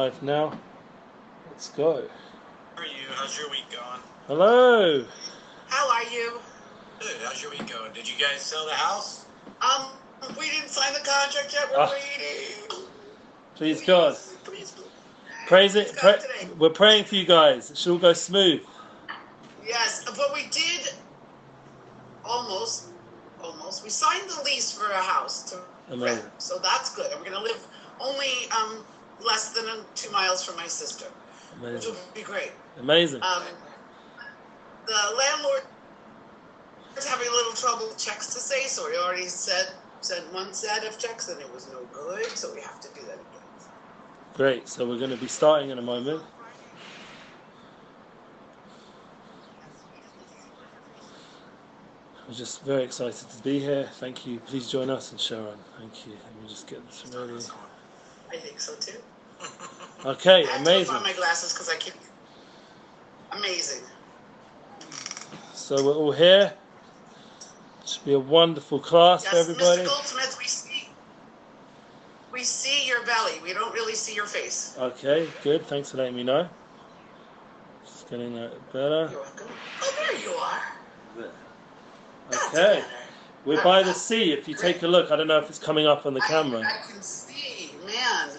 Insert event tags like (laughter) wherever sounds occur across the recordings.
Live now. Let's go. How are you? How's your week going? Hello. How are you? Good. How's your week going? Did you guys sell the house? Um, we didn't sign the contract yet. We're Ah. waiting. Please God. Please, please. Praise it. Pra- today. we're praying for you guys. It should all go smooth. Yes, but we did almost, almost. We signed the lease for a house to Amazing. rent, so that's good. And we're gonna live only um less than two miles from my sister, which Amazing. will be great. Amazing. Um, the landlord is having a little trouble with checks to say, so he already said sent one set of checks and it was no good, so we have to do that again. Great. So we're going to be starting in a moment. We're just very excited to be here. Thank you. Please join us and Sharon. Thank you. Let me just get this ready. I think so too. Okay, I amazing. on my glasses because I keep. Amazing. So we're all here. It Should be a wonderful class for Yes, everybody. Mr. Goldsmith, we see. We see your belly. We don't really see your face. Okay, good. Thanks for letting me know. Just getting that better. You're welcome. Oh, there you are. That's Okay. We're uh, by the uh, sea. If you take a look, I don't know if it's coming up on the I- camera. I, can see, man.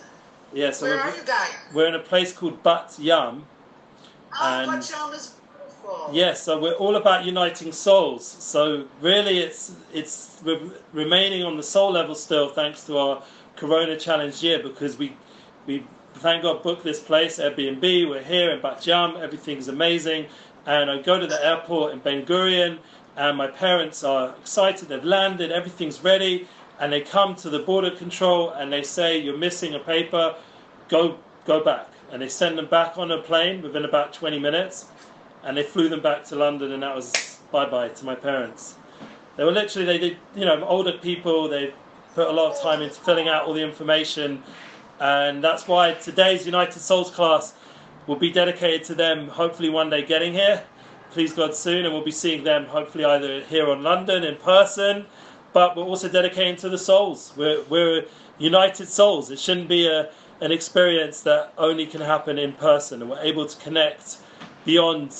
Yeah, so Where we're, you guys? we're in a place called Bat Yam. Oh, ah, And- Bat Yam is beautiful. Yes, so we're all about uniting souls. So really, it's it's re- remaining on the soul level still, thanks to our Corona Challenge year, because we we thank God booked this place Airbnb. We're here in Bat Yam. Everything's amazing, and I go to the airport in Ben Gurion, and my parents are excited. They've landed. Everything's ready, and they come to the border control and they say, "You're missing a paper. Go go back." And they send them back on a plane within about 20 minutes and they flew them back to London, and that was bye bye to my parents. They were literally they did you know older people. They put a lot of time into filling out all the information, and that's why today's United Souls class will be dedicated to them. Hopefully one day getting here, please God soon, and we'll be seeing them hopefully either here on London in person, but we're also dedicating to the souls. We're we're United Souls. It shouldn't be a an experience that only can happen in person, and we're able to connect beyond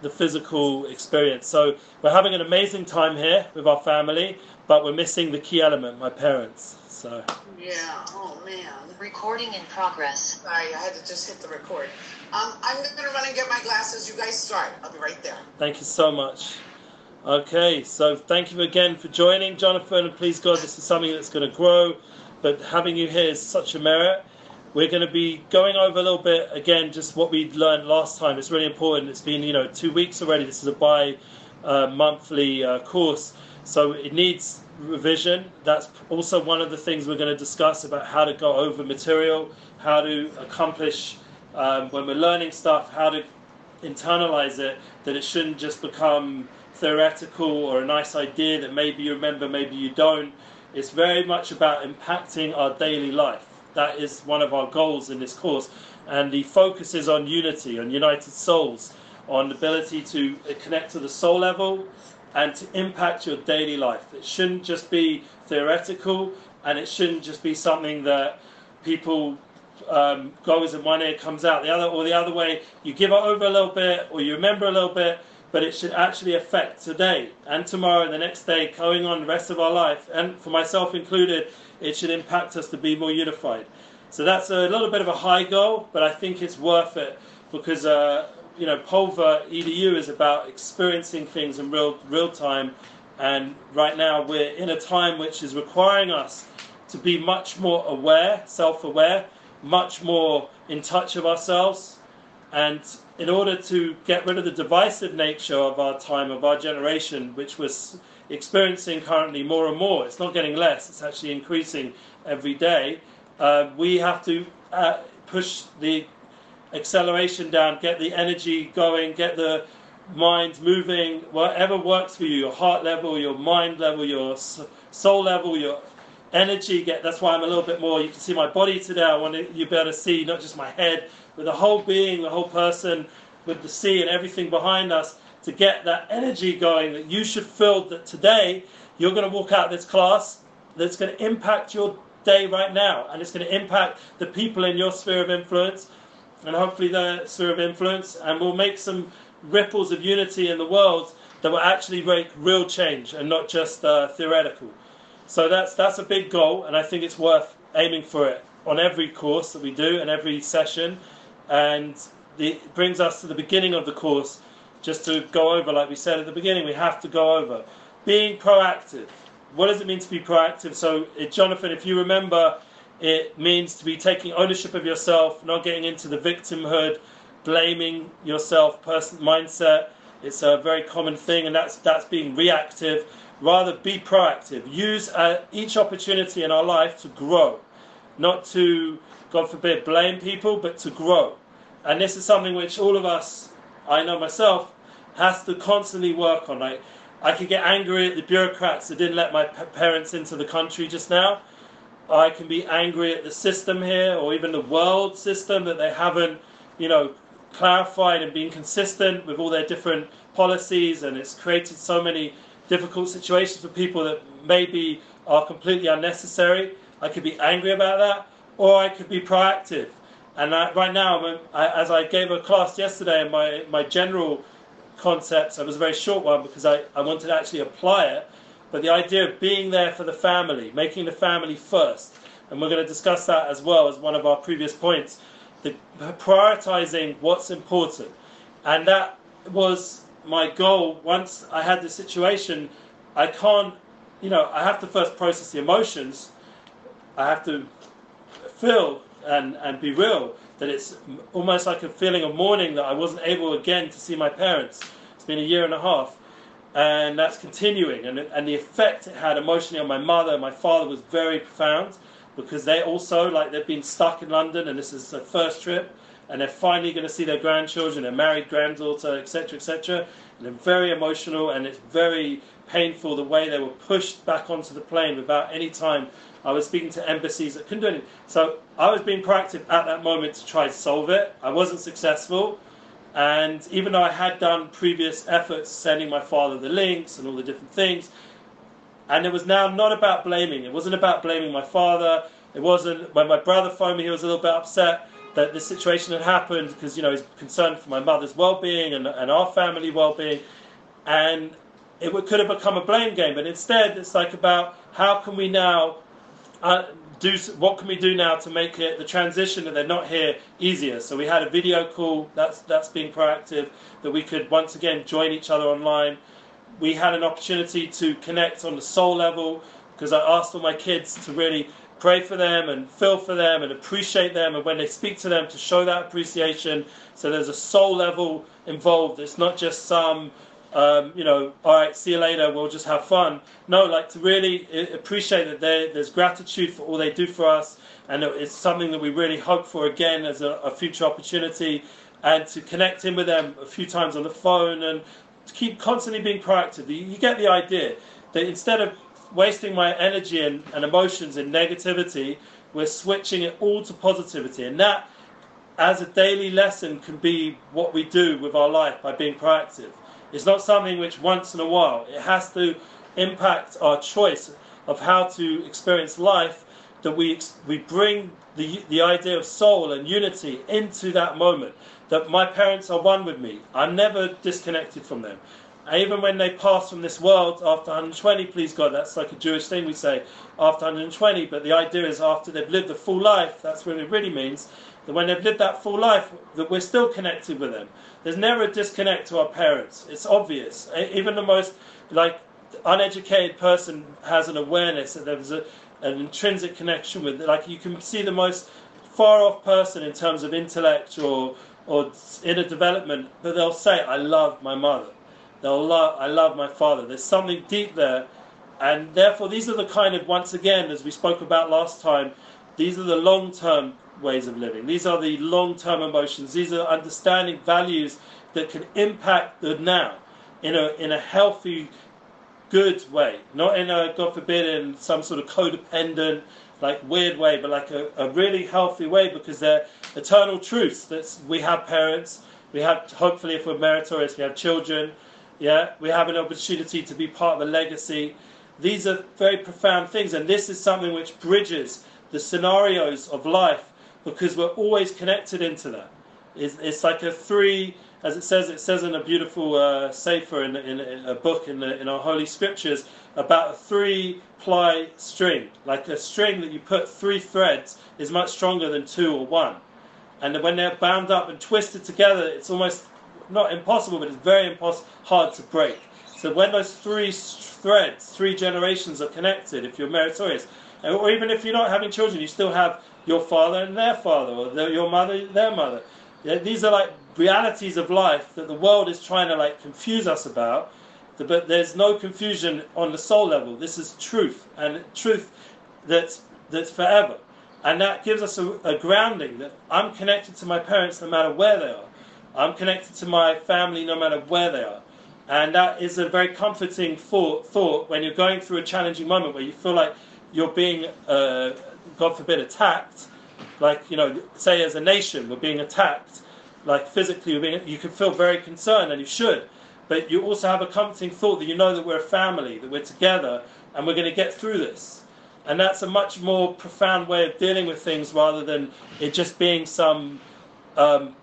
the physical experience. So we're having an amazing time here with our family, but we're missing the key element, my parents. So Yeah. Oh man. Recording in progress. Sorry, I had to just hit the record. Um, I'm gonna run and get my glasses. You guys start. I'll be right there. thank you so much. Okay, so thank you again for joining, Jonathan, and please God, this is something that's going to grow. But having you here is such a merit. We're going to be going over a little bit again, just what we learned last time. It's really important. It's been you know two weeks already. This is a bi uh, monthly uh, course, so it needs revision. That's also one of the things we're going to discuss about how to go over material, how to accomplish um, when we're learning stuff, how to internalize it. That it shouldn't just become theoretical or a nice idea that maybe you remember, maybe you don't. It's very much about impacting our daily life. That is one of our goals in this course. And the focus is on unity, on united souls, on the ability to connect to the soul level and to impact your daily life. It shouldn't just be theoretical and it shouldn't just be something that people um, goes in one ear, comes out the other, or the other way. You give it over a little bit or you remember a little bit, but it should actually affect today and tomorrow and the next day, going on the rest of our life. And for myself included, it should impact us to be more unified. So that's a little bit of a high goal, but I think it's worth it because uh, you know Pulver EDU is about experiencing things in real real time, and right now we're in a time which is requiring us to be much more aware, self-aware, much more in touch of ourselves, and in order to get rid of the divisive nature of our time, of our generation, which was experiencing currently more and more, it's not getting less, it's actually increasing every day. Uh, we have to uh, push the acceleration down, get the energy going, get the mind moving, whatever works for you, your heart level, your mind level, your soul level, your energy. Get that's why I'm a little bit more. You can see my body today. I want you to be able to see not just my head, but the whole being, the whole person, with the sea and everything behind us to get that energy going. That you should feel that today you're going to walk out this class that's going to impact your day right now, and it's going to impact the people in your sphere of influence, and hopefully their sphere of influence, and we'll make some ripples of unity in the world that will actually make real change and not just uh, theoretical. So that's that's a big goal, and I think it's worth aiming for it on every course that we do and every session. And it brings us to the beginning of the course, just to go over, like we said at the beginning, we have to go over being proactive. What does it mean to be proactive? So, it, Jonathan, if you remember, it means to be taking ownership of yourself, not getting into the victimhood, blaming yourself person mindset. It's a very common thing, and that's that's being reactive. Rather, be proactive. Use uh, each opportunity in our life to grow, not to, God forbid, blame people, but to grow. And this is something which all of us, I know myself, has to constantly work on. Like, I could get angry at the bureaucrats that didn't let my parents into the country just now. I can be angry at the system here, or even the world system that they haven't, you know, clarified and been consistent with all their different policies, and it's created so many difficult situations for people that maybe are completely unnecessary. I could be angry about that, or I could be proactive. And I, right now, I, as I gave a class yesterday, my, my general concepts, it was a very short one because I, I wanted to actually apply it, but the idea of being there for the family, making the family first, and we're going to discuss that as well as one of our previous points, the prioritizing what's important. And that was my goal. Once I had the situation, I can't, you know, I have to first process the emotions. I have to feel and, and be real that it's almost like a feeling of mourning that I wasn't able again to see my parents. It's been a year and a half. And that's continuing. And, and the effect it had emotionally on my mother and my father was very profound because they also, like, they've been stuck in London and this is their first trip and they're finally going to see their grandchildren, their married granddaughter, etc., etc. And they're very emotional and it's very painful the way they were pushed back onto the plane without any time. I was speaking to embassies that couldn't do anything. So I was being proactive at that moment to try to solve it. I wasn't successful. And even though I had done previous efforts sending my father the links and all the different things, and it was now not about blaming. It wasn't about blaming my father. It wasn't when my brother phoned me, he was a little bit upset that this situation had happened because you know he's concerned for my mother's well-being and, and our family well-being, and it could have become a blame game. But instead, it's like about how can we now uh, do what can we do now to make it the transition that they're not here easier. So we had a video call. That's that's being proactive. That we could once again join each other online. We had an opportunity to connect on the soul level because I asked all my kids to really pray for them and feel for them and appreciate them and when they speak to them to show that appreciation so there's a soul level involved it's not just some um, you know all right see you later we'll just have fun no like to really appreciate that there's gratitude for all they do for us and it's something that we really hope for again as a, a future opportunity and to connect in with them a few times on the phone and to keep constantly being proactive you, get the idea that instead of wasting my energy and, and emotions in negativity, we're switching it all to positivity. And that, as a daily lesson, can be what we do with our life by being proactive. It's not something which once in a while, it has to impact our choice of how to experience life that we, we bring the, the idea of soul and unity into that moment. That my parents are one with me. I'm never disconnected from them even when they pass from this world after 120, please God, that's like a Jewish thing we say, after 120, but the idea is after they've lived a full life, that's what it really means, that when they've lived that full life, that we're still connected with them. There's never a disconnect to our parents. It's obvious. Even the most, like, uneducated person has an awareness that there's a, an intrinsic connection with, like, you can see the most far off person in terms of intellect or, or inner development, but they'll say, I love my mother They'll love, I love my Father. There's something deep there. And therefore, these are the kind of, once again, as we spoke about last time, these are the long term ways of living. These are the long term emotions. These are understanding values that can impact the now in a, in a healthy, good way. Not in a, God forbid, in some sort of codependent, like weird way, but like a, a really healthy way because they're eternal truths. That we have parents, we have, hopefully, if we're meritorious, we have children, yeah, we have an opportunity to be part of a legacy. These are very profound things, and this is something which bridges the scenarios of life because we're always connected into that. It's, it's like a three, as it says, it says in a beautiful uh, sefer in, in, in, a book in, the, in our holy scriptures about a three ply string. Like a string that you put three threads is much stronger than two or one. And when they're bound up and twisted together, it's almost not impossible, but it's very impos- hard to break. So when those three threads, three generations are connected, if you're meritorious, or even if you're not having children, you still have your father and their father, or the, your mother, their mother. Yeah, these are like realities of life that the world is trying to like confuse us about, but there's no confusion on the soul level. This is truth, and truth that's that's forever, and that gives us a, a grounding that I'm connected to my parents no matter where they are. I'm connected to my family no matter where they are. And that is a very comforting thought, thought when you're going through a challenging moment where you feel like you're being, uh, God forbid, attacked. Like, you know, say as a nation, we're being attacked. Like physically, we're being, you can feel very concerned, and you should. But you also have a comforting thought that you know that we're a family, that we're together, and we're going to get through this. And that's a much more profound way of dealing with things rather than it just being some um,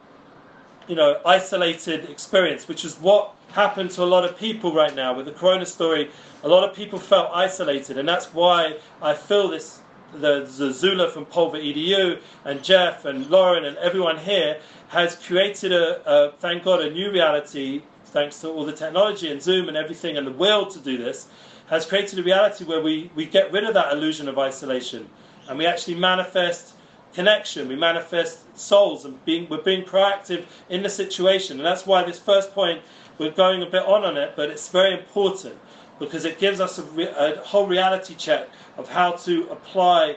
you know, isolated experience, which is what happened to a lot of people right now with the corona story. A lot of people felt isolated, and that's why I feel this. The, the Zula from Pulver EDU and Jeff and Lauren and everyone here has created a, a, thank God, a new reality, thanks to all the technology and Zoom and everything and the will to do this, has created a reality where we, we get rid of that illusion of isolation and we actually manifest connection. We manifest souls and being, we're being proactive in the situation. And that's why this first point, we're going a bit on on it, but it's very important because it gives us a, re, a whole reality check of how to apply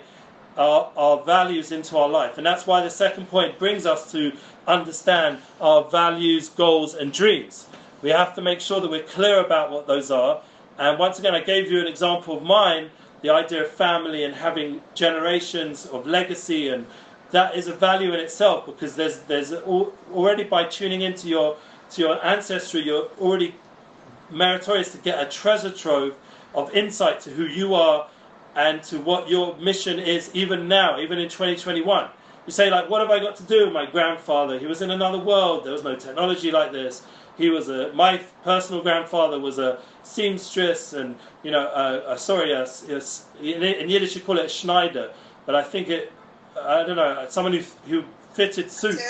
our, our values into our life. And that's why the second point brings us to understand our values, goals, and dreams. We have to make sure that we're clear about what those are. And once again, I gave you an example of mine the idea of family and having generations of legacy and that is a value in itself because there's there's already by tuning into your to your ancestry you're already meritorious to get a treasure trove of insight to who you are and to what your mission is even now even in 2021 you say like what have i got to do with my grandfather? He was in another world. There was no technology like this. He was a my personal grandfather was a seamstress and you know uh, uh, sorry uh, in, in Yiddish you call it a Schneider but I think it I don't know someone who who fitted suits.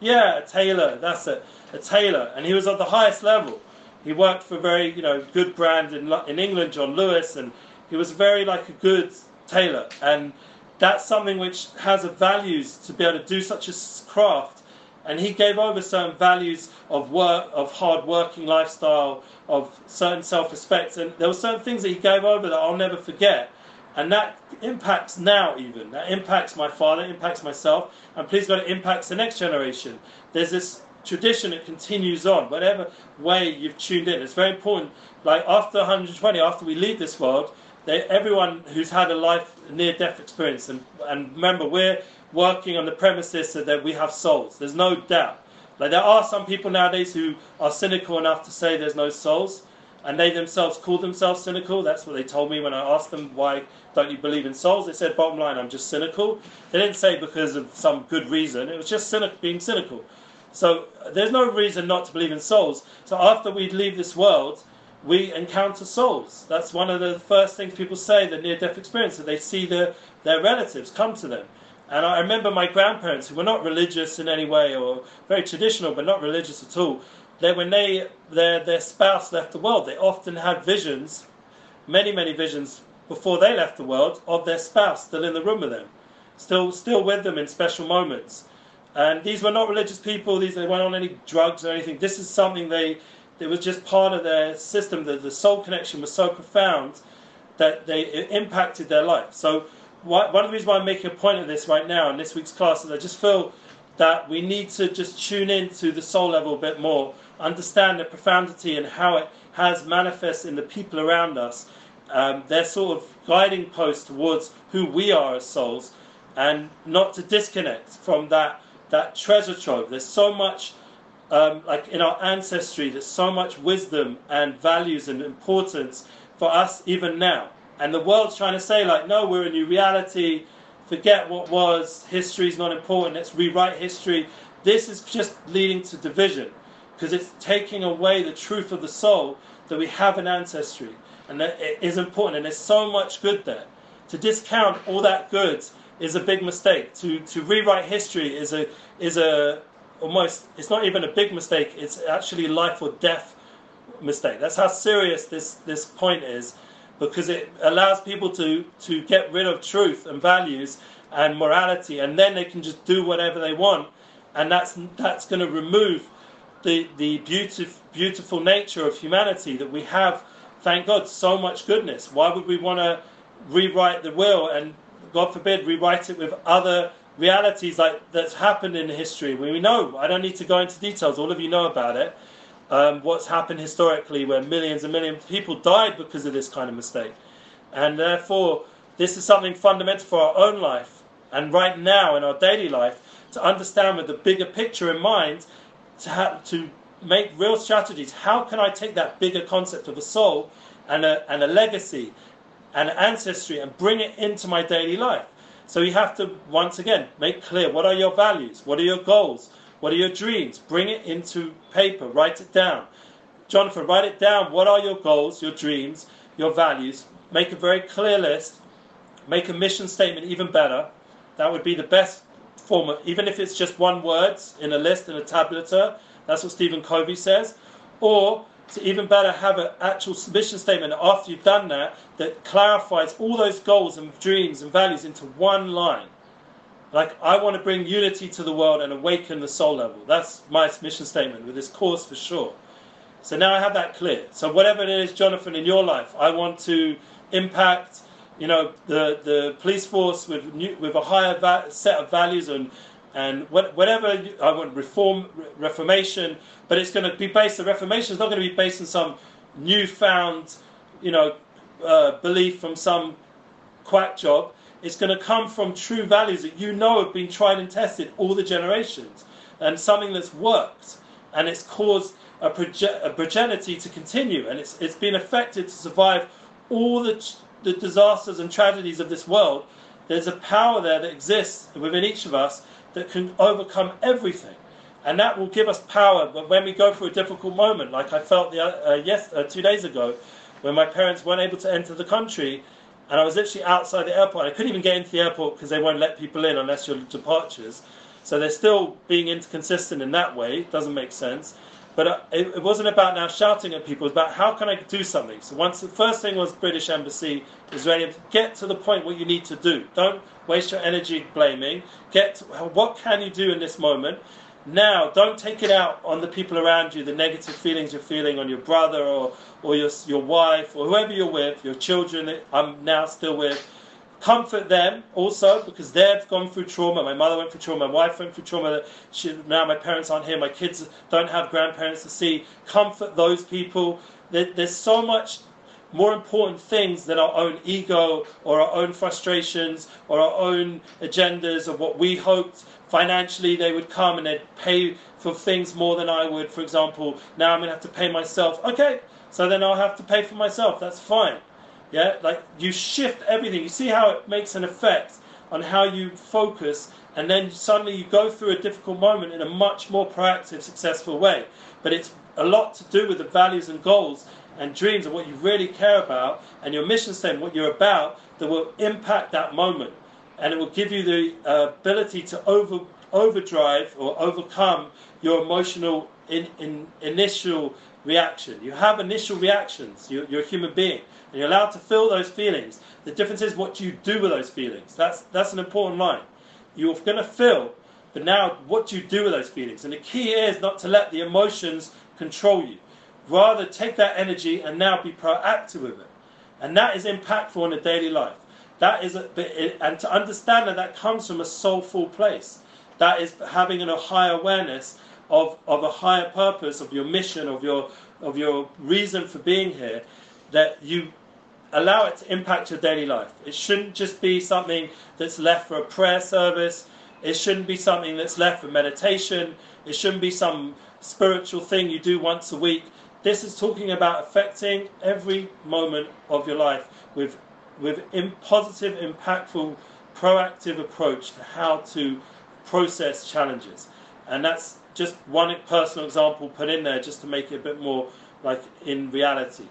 Yeah a tailor that's it a tailor. And he was at the highest level he worked for very you know good brand in in England John Lewis and he was very like a good tailor and that's something which has a values to be able to do such a craft and he gave over certain values of work, of hard working lifestyle, of certain self respect. And there were certain things that he gave over that I'll never forget. And that impacts now, even. That impacts my father, impacts myself, and please God, it impacts the next generation. There's this tradition that continues on, whatever way you've tuned in. It's very important. Like after 120, after we leave this world, they, everyone who's had a life near death experience, and, and remember, we're working on the premises that we have souls. There's no doubt. Like there are some people nowadays who are cynical enough to say there's no souls, and they themselves call themselves cynical. That's what they told me when I asked them why don't you believe in souls. They said, bottom line, I'm just cynical. They didn't say because of some good reason. It was just cynic, being cynical. So there's no reason not to believe in souls. So after we leave this world, we encounter souls. That's one of the first things people say, the near-death experience, that they see their, their relatives come to them. And I remember my grandparents, who were not religious in any way or very traditional, but not religious at all, they, when they, their, their spouse left the world, they often had visions, many, many visions before they left the world, of their spouse still in the room with them, still, still with them in special moments. And these were not religious people, these, they weren't on any drugs or anything. This is something they, it was just part of their system, that the soul connection was so profound that they, it impacted their life. So one of the reasons why I'm making a point of this right now in this week's class is I just feel that we need to just tune in to the soul level a bit more, understand the profundity and how it has manifest in the people around us. Um, they're sort of guiding posts towards who we are as souls, and not to disconnect from that that treasure trove. There's so much, um, like in our ancestry, there's so much wisdom and values and importance for us even now. And the world's trying to say, like, no, we're a new reality. forget what was, history's not important, let's rewrite history. This is just leading to division because it's taking away the truth of the soul that we have an ancestry and that it is important and there's so much good there. To discount all that good is a big mistake. To to rewrite history is a is a almost it's not even a big mistake, it's actually life or death mistake. That's how serious this, this point is because it allows people to, to get rid of truth and values and morality and then they can just do whatever they want and that's that's going to remove the the beautiful beautiful nature of humanity that we have thank god so much goodness why would we want to rewrite the will and god forbid rewrite it with other realities like that's happened in history we know. I don't need to go into details. All of you know about it. Um, what's happened historically where millions and millions of people died because of this kind of mistake. And therefore this is something fundamental for our own life and right now in our daily life to understand with the bigger picture in mind to have to make real strategies. How can i take that bigger concept of a soul and a, and a legacy and ancestry and bring it into my daily life. So you have to once again make clear what are your values what are your goals what are your dreams? Bring it into paper write it down. Jonathan write it down. What are your goals your dreams your values? Make a very clear list. Make a mission statement even better. That would be the best form of, even if it's just one word in a list in a tabulator. That's what Stephen Covey says. Or to even better have an actual submission statement after you've done that that clarifies all those goals and dreams and values into one line. Like, I want to bring unity to the world and awaken the soul level. That's my mission statement with this course for sure. So now I have that clear. So, whatever it is, Jonathan, in your life, I want to impact you know, the, the police force with new, with a higher va- set of values and and whatever I want reform reformation, but it's going to be based. The reformation is not going to be based on some newfound, you know, uh, belief from some quack job. It's going to come from true values that you know have been tried and tested all the generations, and something that's worked, and it's caused a, proge- a progenity to continue, and it's it's been effective to survive all the the disasters and tragedies of this world, there's a power there that exists within each of us that can overcome everything. And that will give us power when we go through a difficult moment, like I felt the, uh, yes, uh, two days ago, when my parents weren't able to enter the country, and I was literally outside the airport. I couldn't even get into the airport because they won't let people in unless you're departures. So they're still being inconsistent in that way. It doesn't make sense. But uh, it, wasn't about now shouting at people. It was about how can I do something. So once the first thing was British Embassy, Israeli, get to the point what you need to do. Don't waste your energy blaming. Get to, what can you do in this moment. Now, don't take it out on the people around you, the negative feelings you're feeling on your brother or, or your, your wife or whoever you're with, your children, I'm now still with comfort them also because they've gone through trauma. My mother went through trauma. My wife went through trauma. She, now my parents aren't here. My kids don't have grandparents to see. Comfort those people. There, there's so much more important things than our own ego or our own frustrations or our own agendas of what we hoped financially they would come and they'd pay for things more than I would. For example, now I'm going to have to pay myself. Okay, so then I'll have to pay for myself. That's fine. Yeah, like you shift everything. You see how it makes an effect on how you focus, and then suddenly you go through a difficult moment in a much more proactive, successful way. But it's a lot to do with the values and goals and dreams and what you really care about, and your mission statement, what you're about, that will impact that moment, and it will give you the uh, ability to over overdrive or overcome your emotional in, in initial reaction. You have initial reactions. You, you're a human being and you're allowed to feel those feelings. The difference is what you do with those feelings. That's, that's an important line. You're going to feel, but now what do you do with those feelings? And the key is not to let the emotions control you. Rather, take that energy and now be proactive with it. And that is impactful in a daily life. That is, a, and to understand that that comes from a soulful place. That is having a higher awareness of, of a higher purpose, of your mission, of your, of your reason for being here, that you allow it to impact your daily life. It shouldn't just be something that's left for a prayer service. It shouldn't be something that's left for meditation. It shouldn't be some spiritual thing you do once a week. This is talking about affecting every moment of your life with with positive, impactful proactive approach to how to process challenges. And that's just one personal example put in there just to make it a bit more like in reality.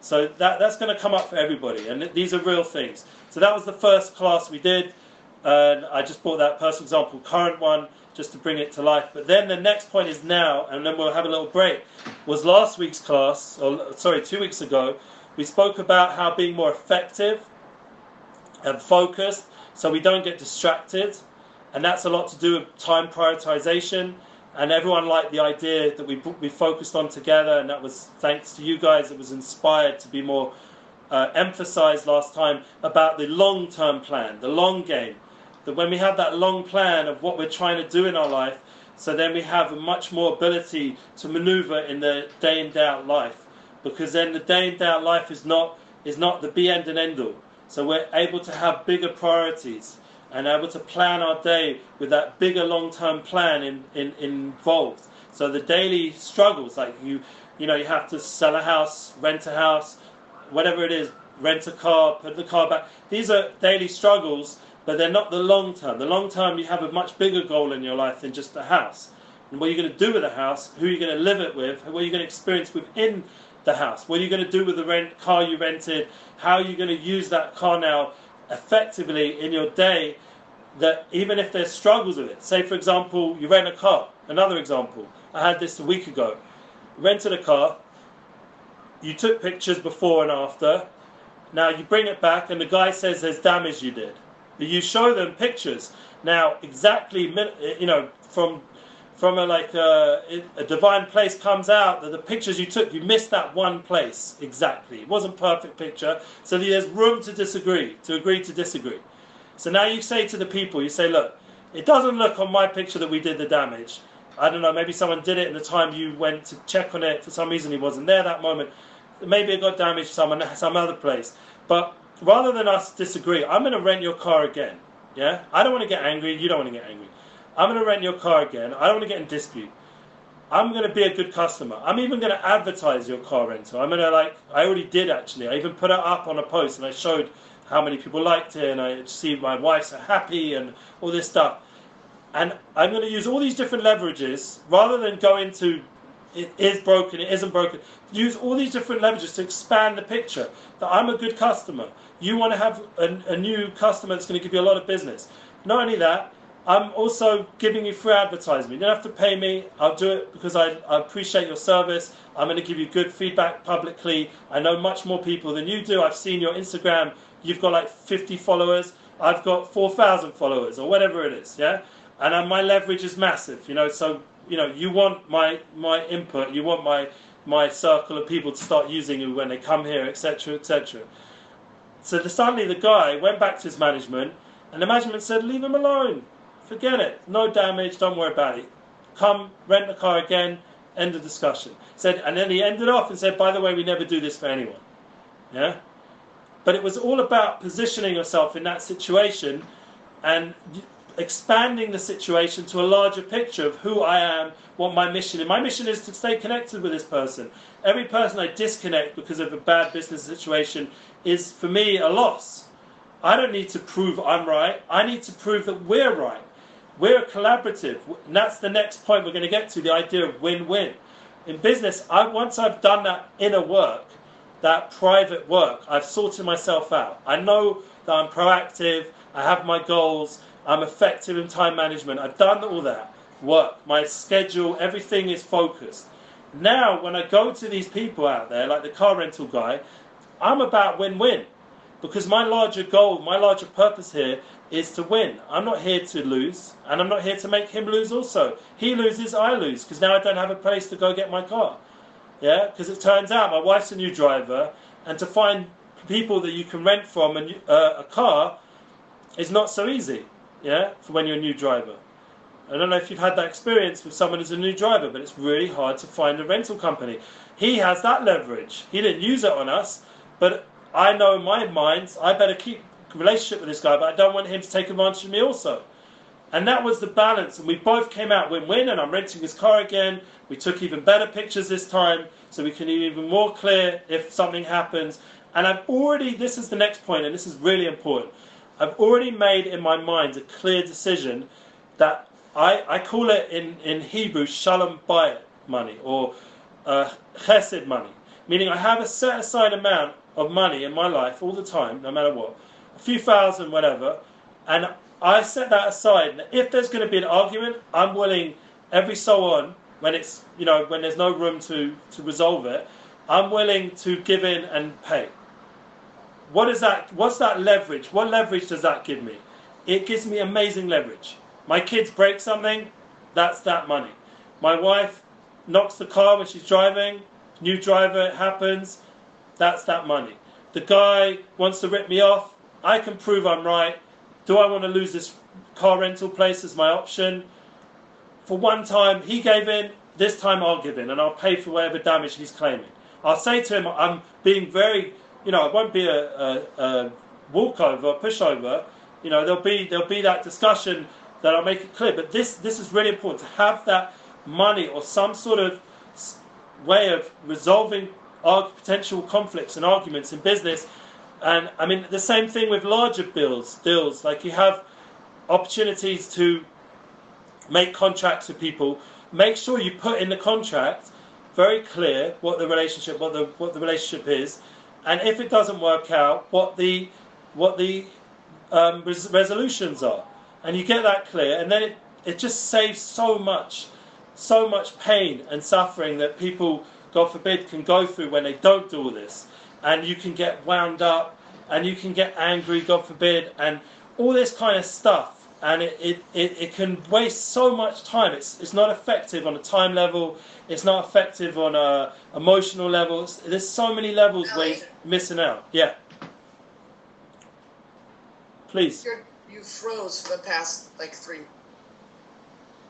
So that, that's going to come up for everybody, and these are real things. So that was the first class we did, and I just brought that personal example, current one, just to bring it to life. But then the next point is now, and then we'll have a little break. Was last week's class, or sorry, two weeks ago, we spoke about how being more effective and focused, so we don't get distracted, and that's a lot to do with time prioritization and everyone liked the idea that we we focused on together, and that was thanks to you guys. It was inspired to be more uh, emphasized last time about the long-term plan, the long game. That when we have that long plan of what we're trying to do in our life, so then we have a much more ability to maneuver in the day in day out life, because then the day in day out life is not is not the be end and end all. So we're able to have bigger priorities and able to plan our day with that bigger long-term plan in, in, involved. So the daily struggles, like you, you know, you have to sell a house, rent a house, whatever it is, rent a car, put the car back. These are daily struggles, but they're not the long term. The long term, you have a much bigger goal in your life than just a house. And what are you going to do with the house? Who are you going to live it with? What are you going to experience within the house? What are you going to do with the rent car you rented? How are you going to use that car now effectively in your day that even if there's struggles with it, say for example, you rent a car, another example, I had this a week ago, rented a car, you took pictures before and after, now you bring it back and the guy says there's damage you did. You show them pictures. Now, exactly, you know, from from a like uh, a, a, divine place comes out that the pictures you took you missed that one place. Exactly. It wasn't perfect picture. So there's room to disagree to agree to disagree. So now you say to the people you say look it doesn't look on my picture that we did the damage. I don't know maybe someone did it in the time you went to check on it. For some reason he wasn't there that moment. Maybe it got damaged some (laughs) some other place. But rather than us disagree i'm going to rent your car again. Yeah? I don't want to get angry. You don't want to get angry I'm going to rent your car again. I don't want to get in dispute. I'm going to be a good customer. I'm even going to advertise your car rental. I'm going to like, I already did actually. I even put it up on a post and I showed how many people liked it and I see my wife's happy and all this stuff. And I'm going to use all these different leverages rather than go into it is broken, it isn't broken. Use all these different leverages to expand the picture that I'm a good customer. You want to have a, a new customer that's going to give you a lot of business. Not only that, I'm also giving you free advertising. You don't have to pay me. I'll do it because I, I appreciate your service. I'm going to give you good feedback publicly. I know much more people than you do. I've seen your Instagram. You've got like 50 followers. I've got 4,000 followers or whatever it is. Yeah, and uh, my leverage is massive. You know, so you know you want my my input. You want my my circle of people to start using you when they come here, etc., etc. So the, suddenly the guy went back to his management, and the management said, "Leave him alone." Forget it. No damage. Don't worry about it. Come, rent the car again. End of discussion. Said, and then he ended off and said, by the way, we never do this for anyone. Yeah? But it was all about positioning yourself in that situation and expanding the situation to a larger picture of who I am, what my mission is. My mission is to stay connected with this person. Every person I disconnect because of a bad business situation is, for me, a loss. I don't need to prove I'm right. I need to prove that we're right. We're a collaborative, and that's the next point we're going to get to the idea of win win. In business, I, once I've done that inner work, that private work, I've sorted myself out. I know that I'm proactive, I have my goals, I'm effective in time management, I've done all that work, my schedule, everything is focused. Now, when I go to these people out there, like the car rental guy, I'm about win win because my larger goal, my larger purpose here is to win. I'm not here to lose, and I'm not here to make him lose also. He loses, I lose, because now I don't have a place to go get my car. Yeah, because it turns out my wife's a new driver, and to find people that you can rent from uh, a car is not so easy. Yeah, for when you're a new driver. I don't know if you've had that experience with someone who's a new driver, but it's really hard to find a rental company. He has that leverage. He didn't use it on us, but I know in my mind I better keep relationship with this guy, but I don't want him to take advantage of me also. And that was the balance. And we both came out win win, and I'm renting his car again. We took even better pictures this time, so we can even more clear if something happens. And I've already, this is the next point, and this is really important. I've already made in my mind a clear decision that I, I call it in, in Hebrew shalom bayit money or uh, chesed money, meaning I have a set aside amount of money in my life all the time, no matter what, a few thousand, whatever, and I set that aside. If there's going to be an argument, I'm willing every so on when it's you know when there's no room to to resolve it, I'm willing to give in and pay. What is that? What's that leverage? What leverage does that give me? It gives me amazing leverage. My kids break something, that's that money. My wife knocks the car when she's driving, new driver, it happens, that's that money. The guy wants to rip me off, I can prove I'm right. Do I want to lose this car rental place as my option? For one time, he gave in, this time I'll give in, and I'll pay for whatever damage he's claiming. I'll say to him, I'm being very, you know, it won't be a, a, a walkover, a pushover. You know, there'll be there'll be that discussion that I'll make it clear. But this this is really important to have that money or some sort of way of resolving potential conflicts and arguments in business. And I mean, the same thing with larger bills, deals. Like you have opportunities to make contracts with people. Make sure you put in the contract very clear what the relationship, what the what the relationship is, and if it doesn't work out, what the what the um, res- resolutions are, and you get that clear, and then it, it just saves so much, so much pain and suffering that people, God forbid, can go through when they don't do all this, and you can get wound up, and you can get angry, God forbid, and all this kind of stuff and it, it, it, it, can waste so much time. It's, it's not effective on a time level, it's not effective on a emotional level. There's so many levels where you're missing out. Yeah. Please. You're, you froze for the past like three.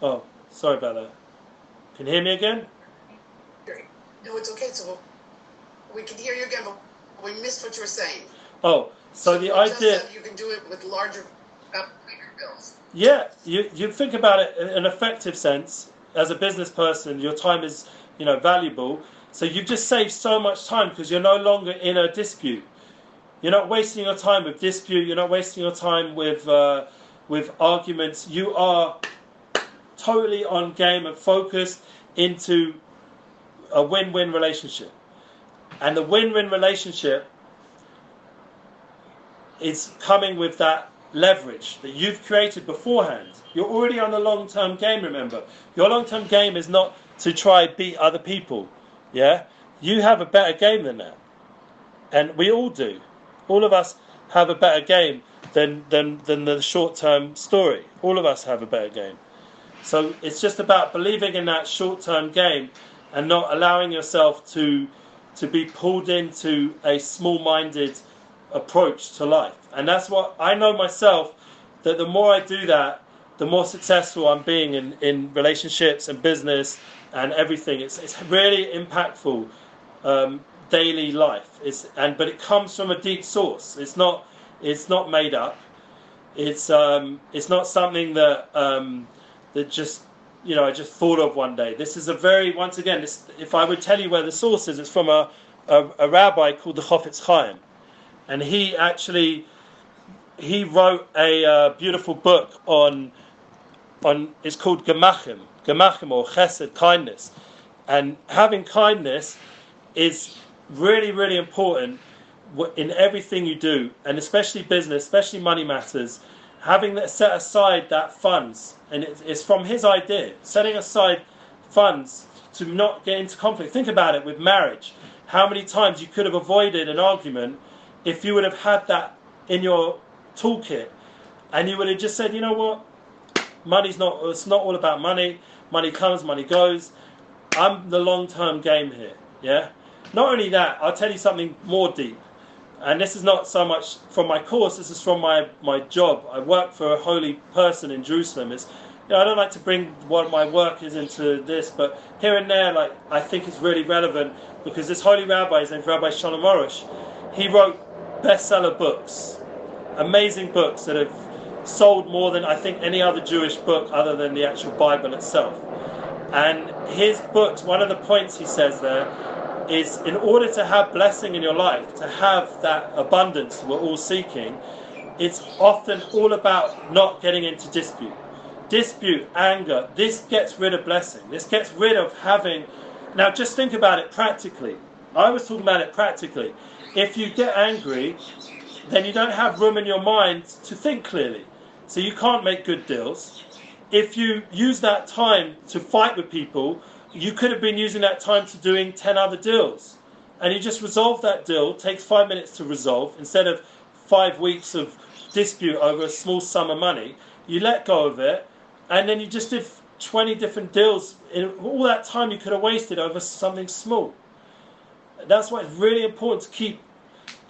Oh, sorry about that. Can you hear me again? No, it's okay. So we can hear you again, but we missed what you were saying. Oh, so, the idea. you can do it with larger bills. yeah, you, you think about it in an effective sense. As a business person, your time is you know valuable. So you've just saved so much time because you're no longer in a dispute. You're not wasting your time with dispute. You're not wasting your time with uh, with arguments. You are totally on game and focused into a win-win relationship. And the win-win relationship is coming with that leverage that you've created beforehand. You're already on a long term game, remember. Your long term game is not to try beat other people. Yeah? You have a better game than that. And we all do. All of us have a better game than, than, than the short term story. All of us have a better game. So it's just about believing in that short term game and not allowing yourself to to be pulled into a small minded approach to life. And that's what I know myself that the more I do that, the more successful I'm being in, in relationships and business and everything. It's, it's really impactful um, daily life. It's, and but it comes from a deep source. It's not it's not made up. It's um, it's not something that um, that just you know I just thought of one day. This is a very once again. This, if I would tell you where the source is, it's from a, a, a rabbi called the Chofetz Chaim and he actually he wrote a uh, beautiful book on on it's called Gemachim, Gemachim or Chesed, kindness, and having kindness is really really important in everything you do, and especially business, especially money matters. Having that set aside that funds, and it's from his idea, setting aside funds to not get into conflict. Think about it with marriage. How many times you could have avoided an argument if you would have had that in your toolkit and you would have just said, you know what, money's not, it's not all about money. Money comes, money goes. I'm the long term game here. Yeah. Not only that, I'll tell you something more deep. And this is not so much from my course. This is from my, my job. I work for a holy person in Jerusalem. It's, you know, I don't like to bring what my work is into this, but here and there, like I think it's really relevant because this holy rabbi, his name's Rabbi Shalom Arush, he wrote bestseller books, amazing books that have sold more than I think any other Jewish book other than the actual Bible itself. And his books, one of the points he says there is in order to have blessing in your life, to have that abundance we're all seeking, it's often all about not getting into dispute. Dispute, anger, this gets rid of blessing. This gets rid of having. Now, just think about it practically. I was talking about it practically. If you get angry, then you don't have room in your mind to think clearly. So you can't make good deals. If you use that time to fight with people, you could have been using that time to doing 10 other deals. And you just resolve that deal, takes five minutes to resolve, instead of five weeks of dispute over a small sum of money. You let go of it, and then you just did 20 different deals. In all that time you could have wasted over something small. That's why it's really important to keep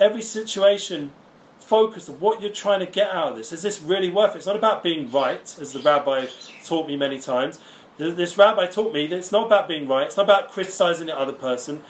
every situation focused on what you're trying to get out of this. Is this really worth it? It's not about being right, as the rabbi taught me many times. This rabbi taught me that it's not about being right, it's not about criticizing the other person,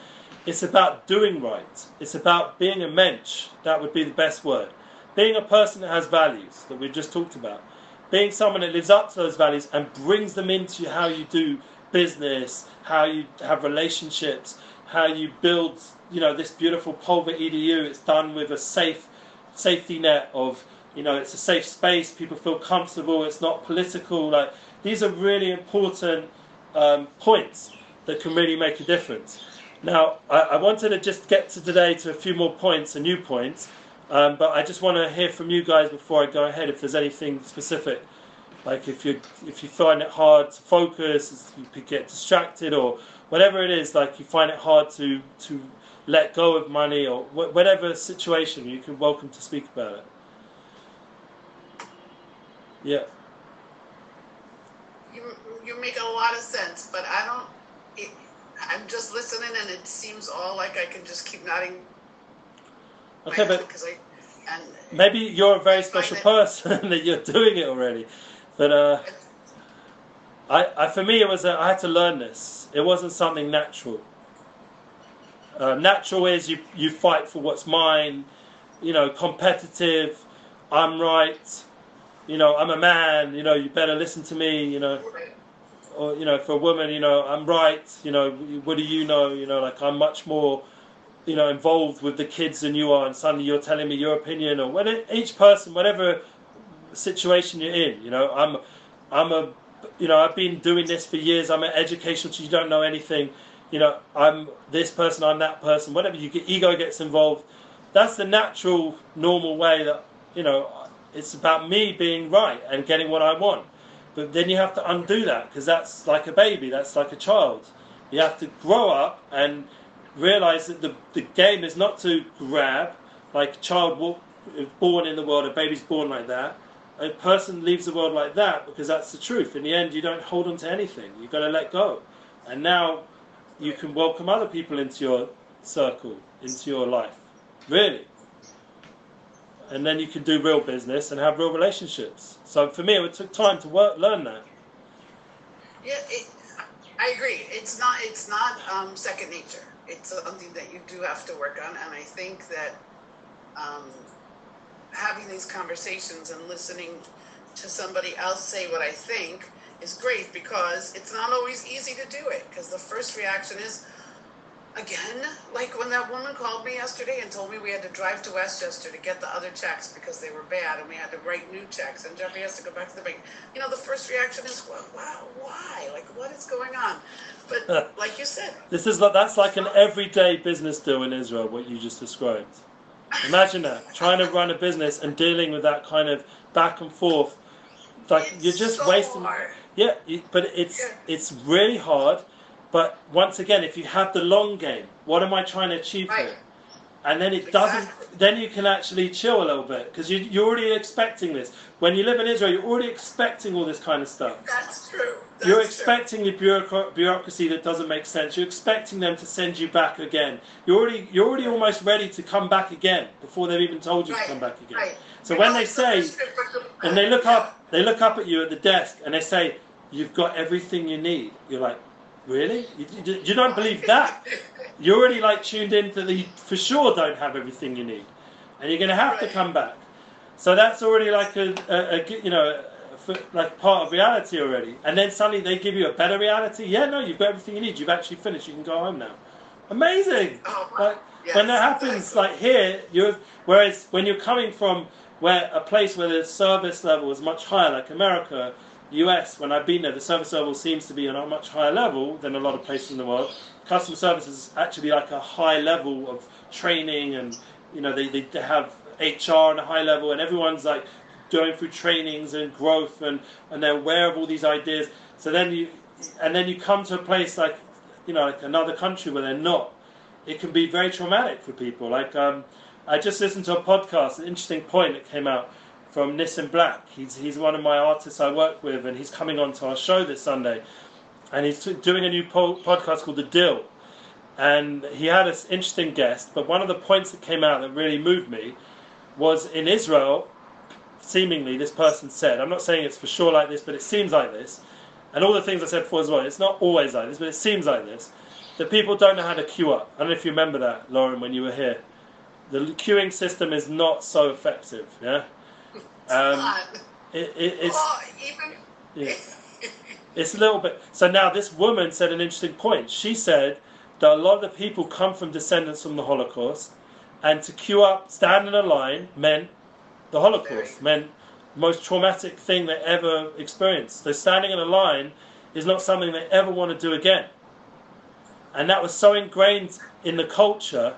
it's about doing right. It's about being a mensch, that would be the best word. Being a person that has values, that we've just talked about. Being someone that lives up to those values and brings them into how you do business, how you have relationships, how you build, you know, this beautiful Pulver EDU. It's done with a safe safety net of, you know, it's a safe space. People feel comfortable. It's not political. Like these are really important um, points that can really make a difference. Now, I, I, wanted to just get to today to a few more points, a new points, um, but I just want to hear from you guys before I go ahead. If there's anything specific, like if you if you find it hard to focus, you could get distracted, or whatever it is, like you find it hard to to let go of money, or wh- whatever situation, you can welcome to speak about it. Yeah. You make a lot of sense, but I don't. It, I'm just listening, and it seems all like I can just keep nodding. Okay, but because I and maybe you're a very special it- person (laughs) that you're doing it already. But uh, I, I, for me, it was a, I had to learn this. It wasn't something natural. Uh, natural is you you fight for what's mine. You know, competitive. I'm right. You know, I'm a man. You know, you better listen to me. You know, or you know, for a woman, you know, I'm right. You know, what do you know? You know, like I'm much more, you know, involved with the kids than you are, and suddenly you're telling me your opinion, or when each person, whatever situation you're in, you know, I'm, I'm a, you know, I've been doing this for years. I'm an educational teacher. You don't know anything. You know, I'm this person. I'm that person. Whatever you ego gets involved. That's the natural, normal way that you know. It's about me being right and getting what I want. But then you have to undo that because that's like a baby, that's like a child. You have to grow up and realize that the, the game is not to grab, like a child born in the world, a baby's born like that. A person leaves the world like that because that's the truth. In the end, you don't hold on to anything. You've got to let go. And now you can welcome other people into your circle, into your life. Really and then you can do real business and have real relationships. So for me, it took time to work, learn that. Yeah, it, I agree. It's not. It's not um, second nature. It's something that you do have to work on, and I think that um, having these conversations and listening to somebody else say what I think is great because it's not always easy to do it. Because the first reaction is, again, like when that woman called me yesterday and told me we had to drive to Westchester to get the other checks because they were bad and we had to write new checks and Jeffrey has to go back to the bank. You know, the first reaction is, well, wow, why? Like, what is going on? But (laughs) like you said, This is like that's like an everyday business deal in Israel. What you just described. Imagine that (laughs) trying to run a business and dealing with that kind of back and forth. Like it's you're just so wasting. hard. Yeah, but it's Yeah. it's really hard. But once again, if you have the long game, what am I trying to achieve Right. here? And then it doesn't. Then you can actually chill a little bit because you, you're already expecting this. When you live in Israel, you're already expecting all this kind of stuff. That's true. That's You're true. expecting the bureaucra- bureaucracy that doesn't make sense. You're expecting them to send you back again. You're already you're already almost ready to come back again before they've even told you Right, to come back again. right. So You when they say first difference of- and they look up they look up at you at the desk and they say you've got everything you need. You're like, really? You, you, you don't believe that? You're already like tuned into the for sure don't have everything you need, and you're going to have to come back. So that's already like a, a, a you know like part of reality already. And then suddenly they give you a better reality. Yeah, no, you've got everything you need. You've actually finished. You can go home now. Amazing. Oh, wow. Like Yes, when that happens, exactly. like here, you're whereas when you're coming from where a place where the service level is much higher, like America, US, when I've been there, the service level seems to be on a much higher level than a lot of places in the world. Customer service is actually like a high level of training, and you know they, they have HR on a high level, and everyone's like going through trainings and growth, and and they're aware of all these ideas. So then you, and then you come to a place like, you know, like another country where they're not. It can be very traumatic for people. Like um, I just listened to a podcast, an interesting point that came out from Nissim Black. He's, he's one of my artists I work with, and he's coming on to our show this Sunday. And he's doing a new po- podcast called The Deal. And he had an interesting guest, but one of the points that came out that really moved me was in Israel, seemingly, this person said, I'm not saying it's for sure like this, but it seems like this. And all the things I said before as well, it's not always like this, but it seems like this. That people don't know how to queue up. I don't know if you remember that, Lauren, when you were here. The queuing system is not so effective, yeah? Um, it, it, it's, even yeah. it's a little bit. So now this woman said an interesting point. She said that a lot of the people come from descendants from the Holocaust, and to queue up, stand in a line, meant the Holocaust, meant the most traumatic thing they ever experienced. So standing in a line is not something they ever want to do again. And that was so ingrained in the culture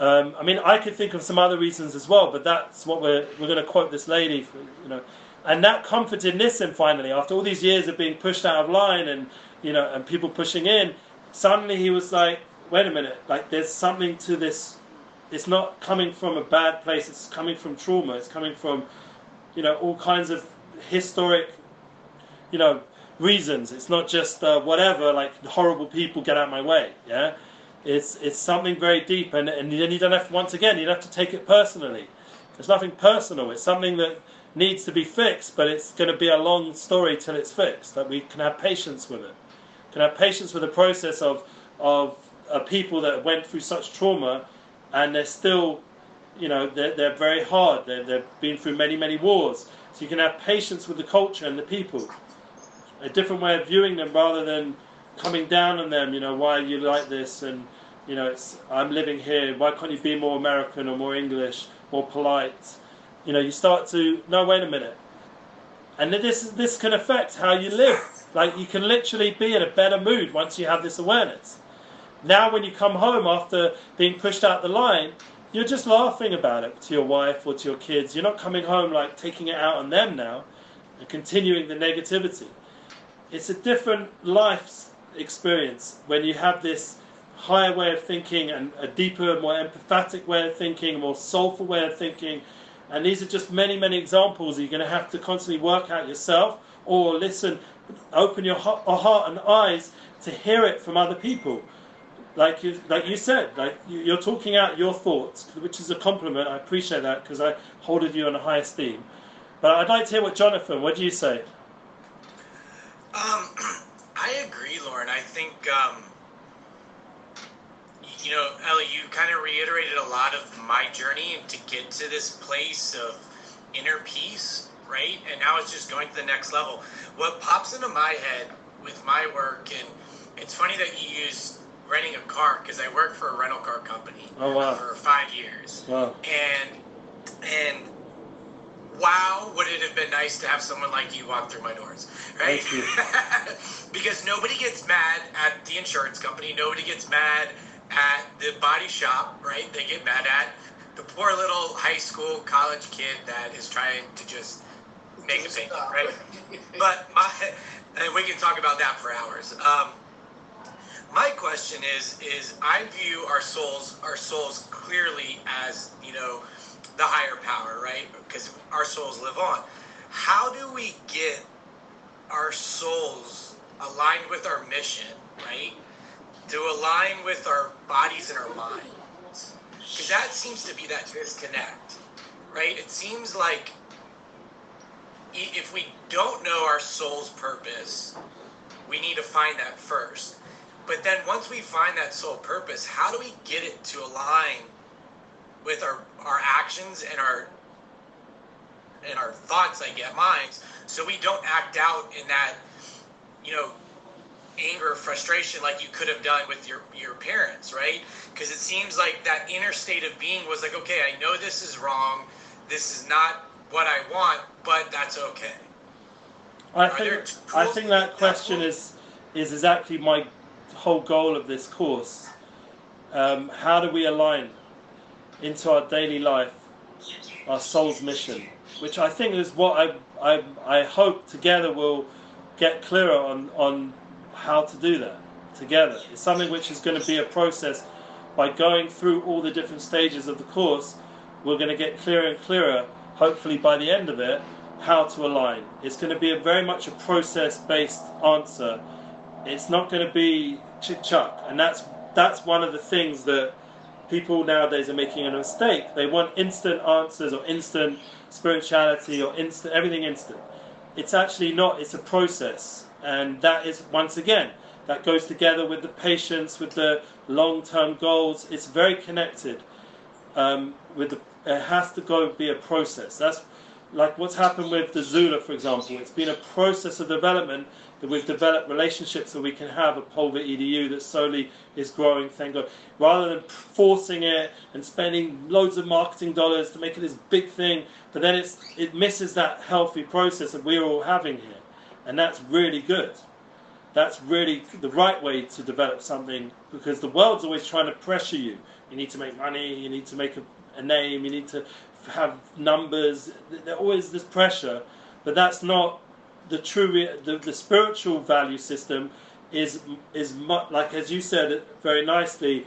um, I mean, I could think of some other reasons as well, but that's what we're we're going to quote this lady, for, you know, and that comforted Nissim finally after all these years of being pushed out of line and you know and people pushing in. Suddenly he was like, wait a minute, like there's something to this. It's not coming from a bad place. It's coming from trauma. It's coming from, you know, all kinds of historic, you know, reasons. It's not just uh, whatever, like horrible people get out of my way. Yeah it's it's something very deep, and, and then you don't have once again you don't have to take it personally. It's nothing personal. It's something that needs to be fixed, but it's going to be a long story till it's fixed. That we can have patience with it. Can have patience with the process of of uh, people that went through such trauma, and they're still, you know, they're, they're very hard. They're, they've been through many many wars. So you can have patience with the culture and the people. A different way of viewing them rather than coming down on them. You know, why are you like this? And you know, it's I'm living here. Why can't you be more American or more English, more polite? You know, you start to no, wait a minute. And this this can affect how you live. Like you can literally be in a better mood once you have this awareness. Now, when you come home after being pushed out the line, you're just laughing about it to your wife or to your kids. You're not coming home like taking it out on them now and continuing the negativity. It's a different life experience when you have this higher way of thinking and a deeper, more empathetic way of thinking, a more soulful way of thinking. And these are just many, many examples you're going to have to constantly work out yourself or listen, open your heart and eyes to hear it from other people. Like you, like you said, like you're talking out your thoughts, which is a compliment. I appreciate that because I hold you in a high esteem. But I'd like to hear what Jonathan. What do you say? Um, (clears throat) I agree, Lauren. I think, um, you know, Ellie, you kind of reiterated a lot of my journey to get to this place of inner peace, right? And now it's just going to the next level. What pops into my head with my work, and it's funny that you use renting a car because I worked for a rental car company oh, wow. for five years. Wow. And and wow, would it have been nice to have someone like you walk through my doors, right? (laughs) because nobody gets mad at the insurance company, nobody gets mad at the body shop, right? They get mad at the poor little high school, college kid that is trying to just make a payment, right? but my, and we can talk about that for hours. Um, my question is, is I view our souls, our souls clearly as, you know, the higher power, right? Because our souls live on. How do we get our souls aligned with our mission, right? To align with our bodies and our minds. Because that seems to be that disconnect, right? It seems like if we don't know our soul's purpose, we need to find that first. But then once we find that soul purpose, how do we get it to align with our our actions and our and our thoughts, I get minds, so we don't act out in that, you know, anger, or frustration like you could have done with your your parents, right? Because it seems like that inner state of being was like, okay, I know this is wrong. this is not what I want, but that's okay. I Are think I think that that question is is exactly my whole goal of this course. Um, how do we align into our daily life our soul's mission, which I think is what I I, I hope together we'll get clearer on on how to do that together. It's something which is going to be a process. By going through all the different stages of the course, we're going to get clearer and clearer. Hopefully, by the end of it, how to align. It's going to be a very much a process-based answer. It's not going to be chit chuck, and that's that's one of the things that people nowadays are making a mistake. They want instant answers or instant spirituality or instant everything instant. It's actually not. It's a process, and that is once again that goes together with the patience, with the long-term goals. It's very connected. Um, with the, it has to go be a process. That's like what's happened with the Zula, for example. It's been a process of development that we've developed relationships that we can have a Pulver EDU that slowly is growing, thank God. Rather than forcing it and spending loads of marketing dollars to make it this big thing, but then it's it misses that healthy process that we're all having here. And that's really good. That's really the right way to develop something because the world's always trying to pressure you. You need to make money, you need to make a, a name, you need to have numbers. There's always this pressure, but that's not the true. The, the spiritual value system is is mu- like as you said very nicely,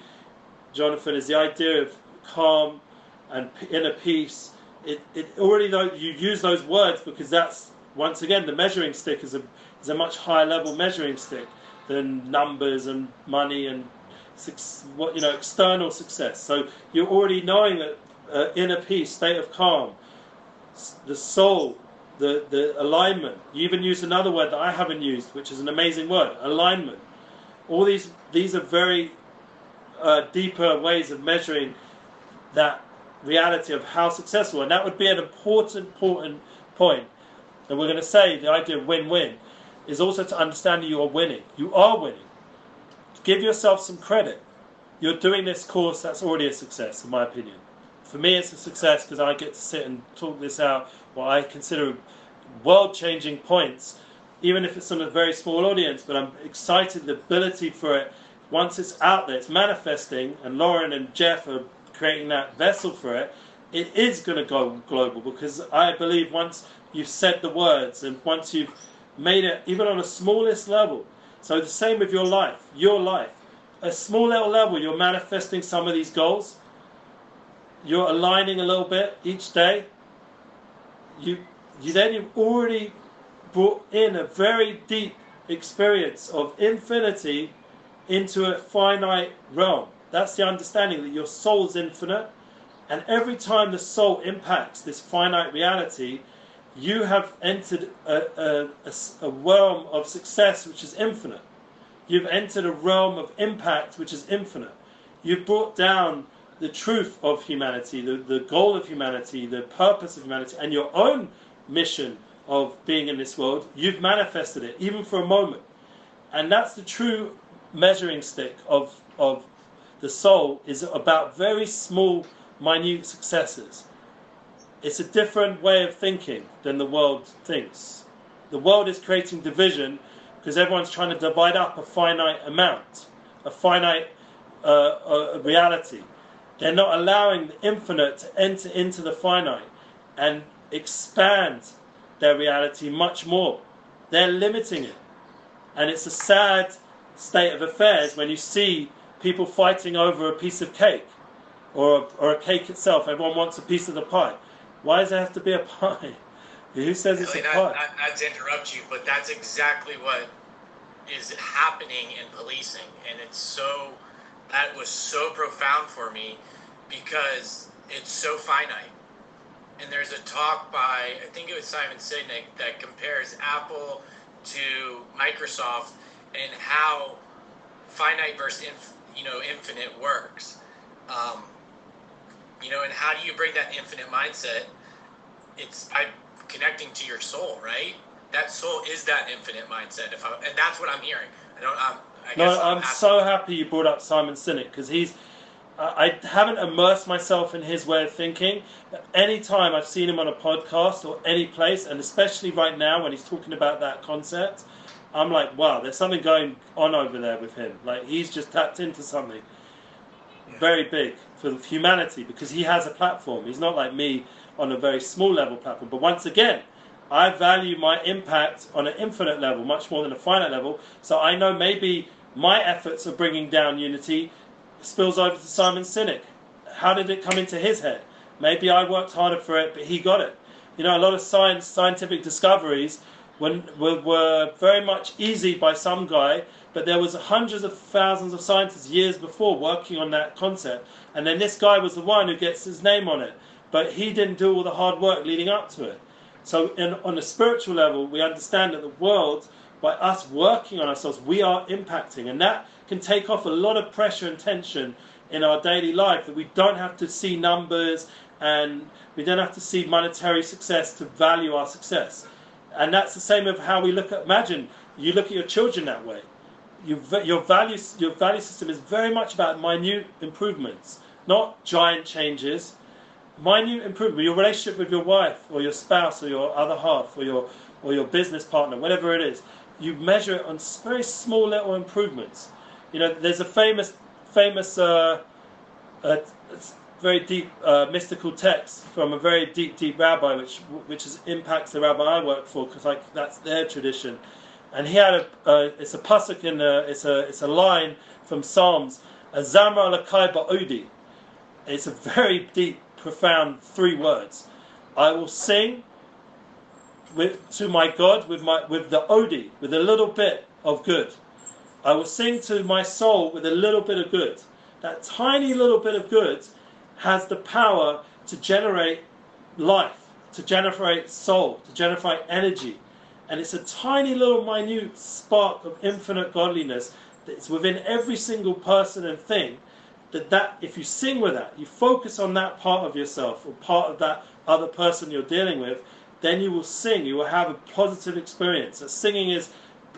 Jonathan. Is the idea of calm and inner peace. It, it already though you use those words because that's once again the measuring stick is a is a much higher level measuring stick than numbers and money and what you know external success. So you're already knowing that uh, inner peace, state of calm, the soul, the the alignment. You even used another word that I haven't used, which is an amazing word, alignment. All these these are very uh, deeper ways of measuring that reality of how successful, and that would be an important important point. And we're going to say the idea of win-win is also to understand that you are winning. You are winning. Give yourself some credit. You're doing this course, that's already a success, in my opinion. For me, it's a success because I get to sit and talk this out, what I consider world changing points, even if it's on a very small audience. But I'm excited the ability for it, once it's out there, it's manifesting, and Lauren and Jeff are creating that vessel for it. It is going to go global because I believe once you've said the words and once you've made it, even on a smallest level. So the same with your life, your life. A small little level, you're manifesting some of these goals. You're aligning a little bit each day. You, you then you've already brought in a very deep experience of infinity into a finite realm. That's the understanding that your soul's infinite, and every time the soul impacts this finite reality, you have entered a, a, a, realm of success which is infinite. You've entered a realm of impact which is infinite. You've brought down the truth of humanity, the, the goal of humanity, the purpose of humanity, and your own mission of being in this world. You've manifested it, even for a moment. And that's the true measuring stick of, of the soul, is about very small, minute successes. It's a different way of thinking than the world thinks. The world is creating division because everyone's trying to divide up a finite amount, a finite uh, uh, reality. They're not allowing the infinite to enter into the finite and expand their reality much more. They're limiting it. And it's a sad state of affairs when you see people fighting over a piece of cake or, or a cake itself. Everyone wants a piece of the pie. Why does it have to be a pie? (laughs) Who says it's a Really, pie? not, not, not to interrupt you, but that's exactly what is happening in policing, and it's so that was so profound for me because it's so finite. And there's a talk by I think it was Simon Sinek that compares Apple to Microsoft and how finite versus inf, you know infinite works. Um, you know, and how do you bring that infinite mindset? It's by connecting to your soul, right? That soul is that infinite mindset. If I, and that's what I'm hearing. I don't. I guess No, I'm so happy you brought up Simon Sinek because he's I haven't immersed myself in his way of thinking. But anytime I've seen him on a podcast or any place, and especially right now when he's talking about that concept, I'm like, wow, there's something going on over there with him. Like he's just tapped into something very big for humanity because he has a platform. He's not like me on a very small level platform. But once again, I value my impact on an infinite level much more than a finite level. So I know maybe my efforts of bringing down unity spills over to Simon Sinek. How did it come into his head? Maybe I worked harder for it, but he got it. You know, a lot of science, scientific discoveries were, were very much easy by some guy, but there was hundreds of thousands of scientists years before working on that concept, and then this guy was the one who gets his name on it. But he didn't do all the hard work leading up to it. So, in, on a spiritual level, we understand that the world, by us working on ourselves, we are impacting, and that can take off a lot of pressure and tension in our daily life. That we don't have to see numbers and we don't have to see monetary success to value our success. And that's the same of how we look at. Imagine you look at your children that way. You, your value, your value system is very much about minute improvements, not giant changes. Minute improvement. Your relationship with your wife or your spouse or your other half or your or your business partner, whatever it is, you measure it on very small little improvements. You know, there's a famous, famous, uh, uh, very deep uh, mystical text from a very deep, deep rabbi, which which is, impacts the rabbi I work for, because like that's their tradition. And he had a, it's a pasuk in a, it's a, it's a line from Psalms, a Zamra lakai ba'odi. It's a very deep, profound three words. I will sing with, to my God with my with the odi, with a little bit of good. I will sing to my soul with a little bit of good. That tiny little bit of good has the power to generate life, to generate soul, to generate energy. And it's a tiny little minute spark of infinite godliness that's within every single person and thing. That, that if you sing with that, you focus on that part of yourself or part of that other person you're dealing with, then you will sing. You will have a positive experience. So singing is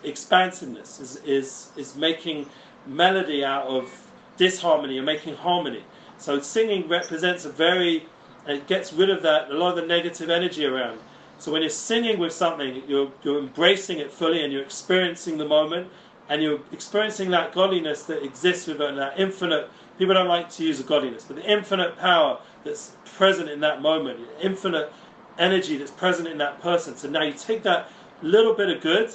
expansiveness, is, is, is making melody out of disharmony and making harmony. So singing represents a very, it gets rid of that, a lot of the negative energy around. So when you're singing with something, you're, you're embracing it fully and you're experiencing the moment and you're experiencing that godliness that exists within that infinite, people don't like to use godliness, but the infinite power that's present in that moment, infinite energy that's present in that person. So now you take that little bit of good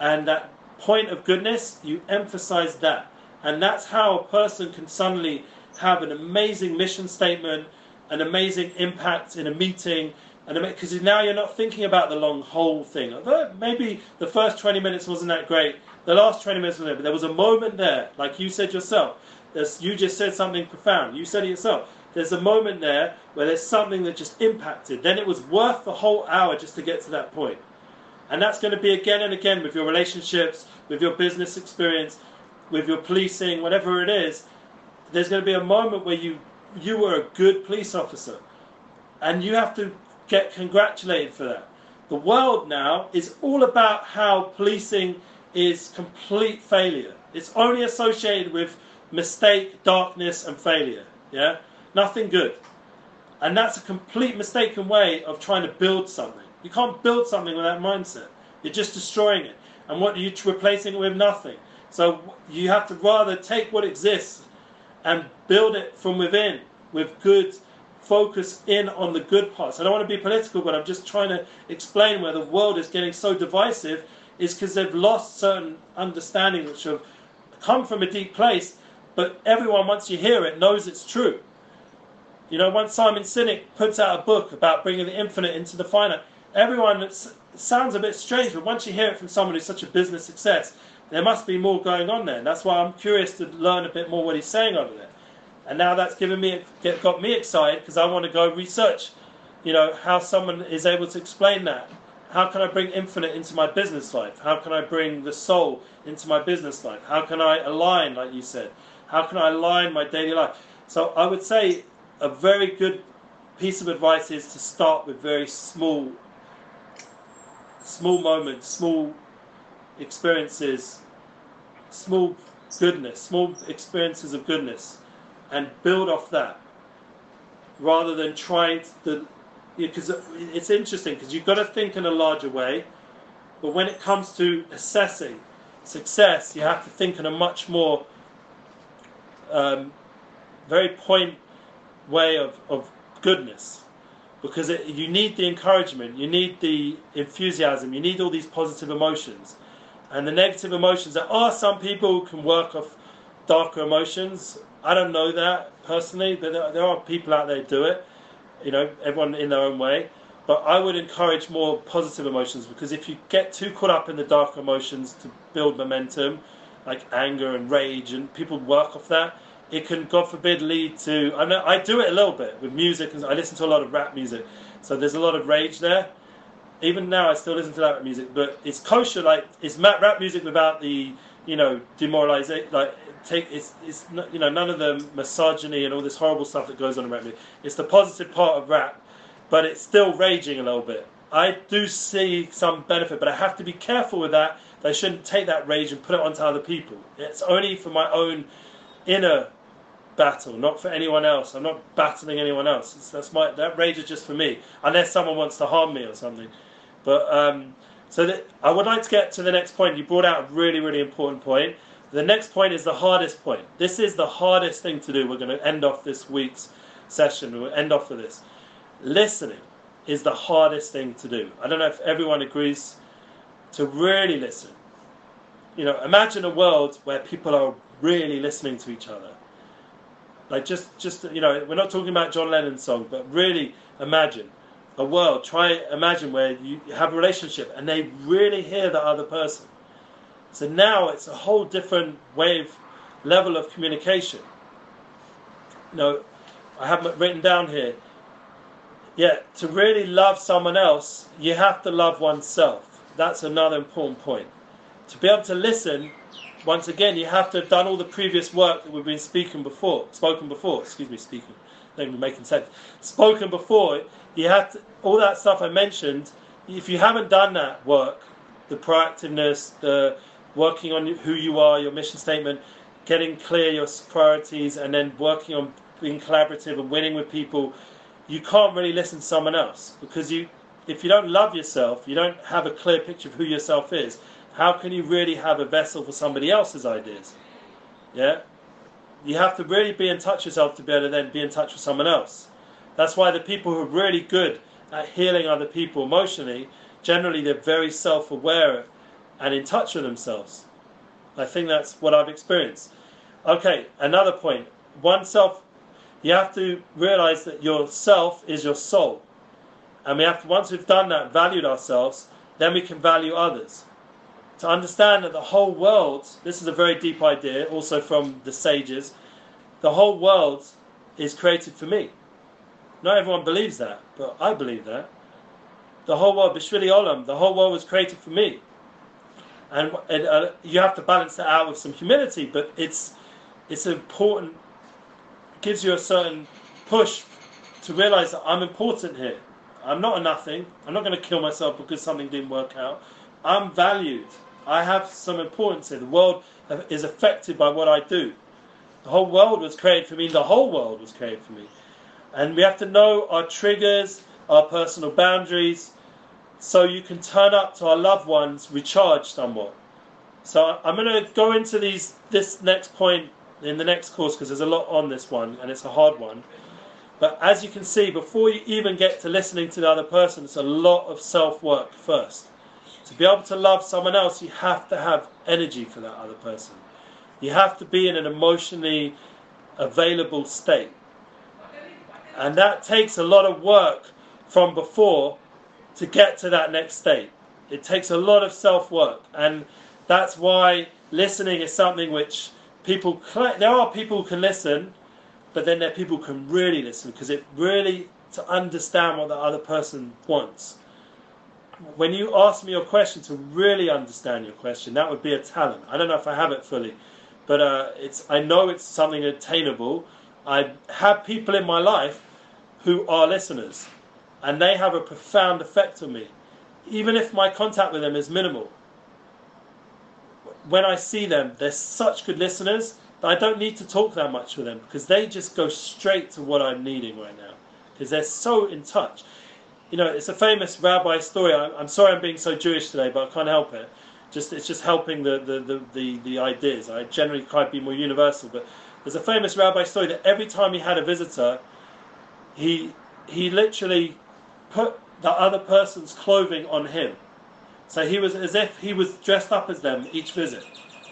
and that point of goodness, you emphasize that. And that's how a person can suddenly have an amazing mission statement, an amazing impact in a meeting, and because now you're not thinking about the long whole thing. Maybe the first 20 minutes wasn't that great, the last 20 minutes was there, but there was a moment there, like you said yourself. You just said something profound. You said it yourself. There's a moment there where there's something that just impacted. Then it was worth the whole hour just to get to that point. And that's going to be again and again with your relationships, with your business experience, with your policing, whatever it is. There's going to be a moment where you you were a good police officer, and you have to get congratulated for that. The world now is all about how policing is complete failure. It's only associated with mistake, darkness, and failure. Yeah, nothing good. And that's a complete mistaken way of trying to build something. You can't build something with that mindset. You're just destroying it. And what are you replacing it with? Nothing. So you have to rather take what exists and build it from within with good focus in on the good parts. I don't want to be political, but I'm just trying to explain where the world is getting so divisive is because they've lost certain understanding which have come from a deep place, but everyone, once you hear it, knows it's true. You know, once Simon Sinek puts out a book about bringing the infinite into the finite, everyone it sounds a bit strange, but once you hear it from someone who's such a business success, there must be more going on there. And that's why I'm curious to learn a bit more what he's saying over there. And now that's given me got me excited because I want to go research, you know, how someone is able to explain that. How can I bring infinite into my business life? How can I bring the soul into my business life? How can I align, like you said? How can I align my daily life? So I would say a very good piece of advice is to start with very small small moments, small experiences, small goodness, small experiences of goodness. and build off that rather than trying to because it's interesting because you've got to think in a larger way but when it comes to assessing success you have to think in a much more um, very point way of, of goodness because it, you need the encouragement you need the enthusiasm you need all these positive emotions and the negative emotions there are oh, some people who can work off darker emotions I don't know that personally, but there, there are people out there who do it. You know, everyone in their own way. But I would encourage more positive emotions because if you get too caught up in the dark emotions to build momentum, like anger and rage, and people work off that, it can, God forbid, lead to. I know I do it a little bit with music, and I listen to a lot of rap music, so there's a lot of rage there. Even now, I still listen to that music, but it's kosher. Like it's rap music without the, you know, demoralization, like take it's it's you know none of the misogyny and all this horrible stuff that goes on in rap music. It's the positive part of rap, but it's still raging a little bit. I do see some benefit, but I have to be careful with that. I shouldn't take that rage and put it onto other people. It's only for my own inner battle, not for anyone else. I'm not battling anyone else. It's, that's my that rage is just for me, unless someone wants to harm me or something. But um, so that, I would like to get to the next point. You brought out a really, really important point. The next point is the hardest point. This is the hardest thing to do. We're going to end off this week's session. We'll end off with this. Listening is the hardest thing to do. I don't know if everyone agrees to really listen. You know, imagine a world where people are really listening to each other. Like just, just you know, we're not talking about John Lennon's song, but really imagine a world. Try imagine where you have a relationship and they really hear the other person so now it's a whole different wave level of communication. You know, I have it written down here. Yeah, to really love someone else, you have to love oneself. That's another important point. To be able to listen, once again, you have to have done all the previous work that we've been speaking before, spoken before. Excuse me, speaking. Be making sense. Spoken before. You have to all that stuff I mentioned. If you haven't done that work, the proactiveness, the working on who you are, your mission statement, getting clear your priorities, and then working on being collaborative and winning with people, you can't really listen to someone else because you, if you don't love yourself, you don't have a clear picture of who yourself is. How can you really have a vessel for somebody else's ideas? Yeah, you have to really be in touch with yourself to be able to then be in touch with someone else. That's why the people who are really good at healing other people emotionally, generally they're very self-aware and in touch with themselves. I think that's what I've experienced. Okay, another point. Oneself, you have to realize that yourself is your soul. And we have to, once we've done that, valued ourselves, then we can value others. To understand that the whole world, this is a very deep idea, also from the sages, the whole world is created for me. Not everyone believes that, but I believe that. The whole world, Bishvili Olam, the whole world was created for me and, uh, you have to balance that out with some humility. But it's it's important. Gives you a certain push to realize that I'm important here. I'm not a nothing. I'm not going to kill myself because something didn't work out. I'm valued. I have some importance here. The world is affected by what I do. The whole world was created for me. The whole world was created for me. And we have to know our triggers, our personal boundaries, so you can turn up to our loved ones recharged somewhat. So I'm going to go into these this next point in the next course because there's a lot on this one and it's a hard one. But as you can see, before you even get to listening to the other person, it's a lot of self work first. To be able to love someone else, you have to have energy for that other person. You have to be in an emotionally available state. And that takes a lot of work from before to get to that next state. It takes a lot of self work, and that's why listening is something which people. There are people who can listen, but then there are people who can really listen because it really to understand what the other person wants. When you ask me your question, to really understand your question, that would be a talent. I don't know if I have it fully, but uh, it's. I know it's something attainable. I have people in my life who are listeners and they have a profound effect on me, even if my contact with them is minimal. When I see them, they're such good listeners, that I don't need to talk that much with them because they just go straight to what I'm needing right now because they're so in touch. You know, it's a famous rabbi story. I, I'm sorry I'm being so Jewish today, but I can't help it. Just it's just helping the the, the, the, the ideas. I generally try to be more universal, but there's a famous rabbi story that every time he had a visitor, he he literally put the other person's clothing on him. So he was as if he was dressed up as them each visit.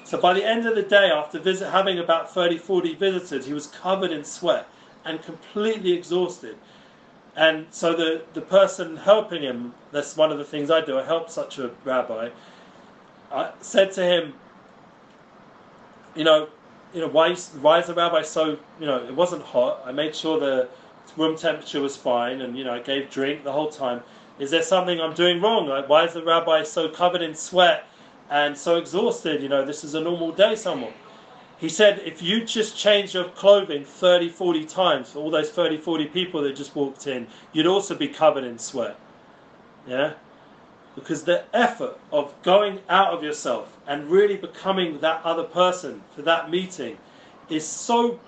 So by the end of the day, after visit, having about 30, 40 visitors, he was covered in sweat and completely exhausted. And so the, the person helping him, that's one of the things I do, I help such a rabbi, I said to him, you know, you know, why, why is the rabbi so, you know, it wasn't hot. I made sure the room temperature was fine and, you know, I gave drink the whole time. Is there something I'm doing wrong? Like, why is the rabbi so covered in sweat and so exhausted? You know, this is a normal day somewhat. He said, if you just change your clothing 30, 40 times for all those 30, 40 people that just walked in, you'd also be covered in sweat. Yeah? Because the effort of going out of yourself and really becoming that other person for that meeting is so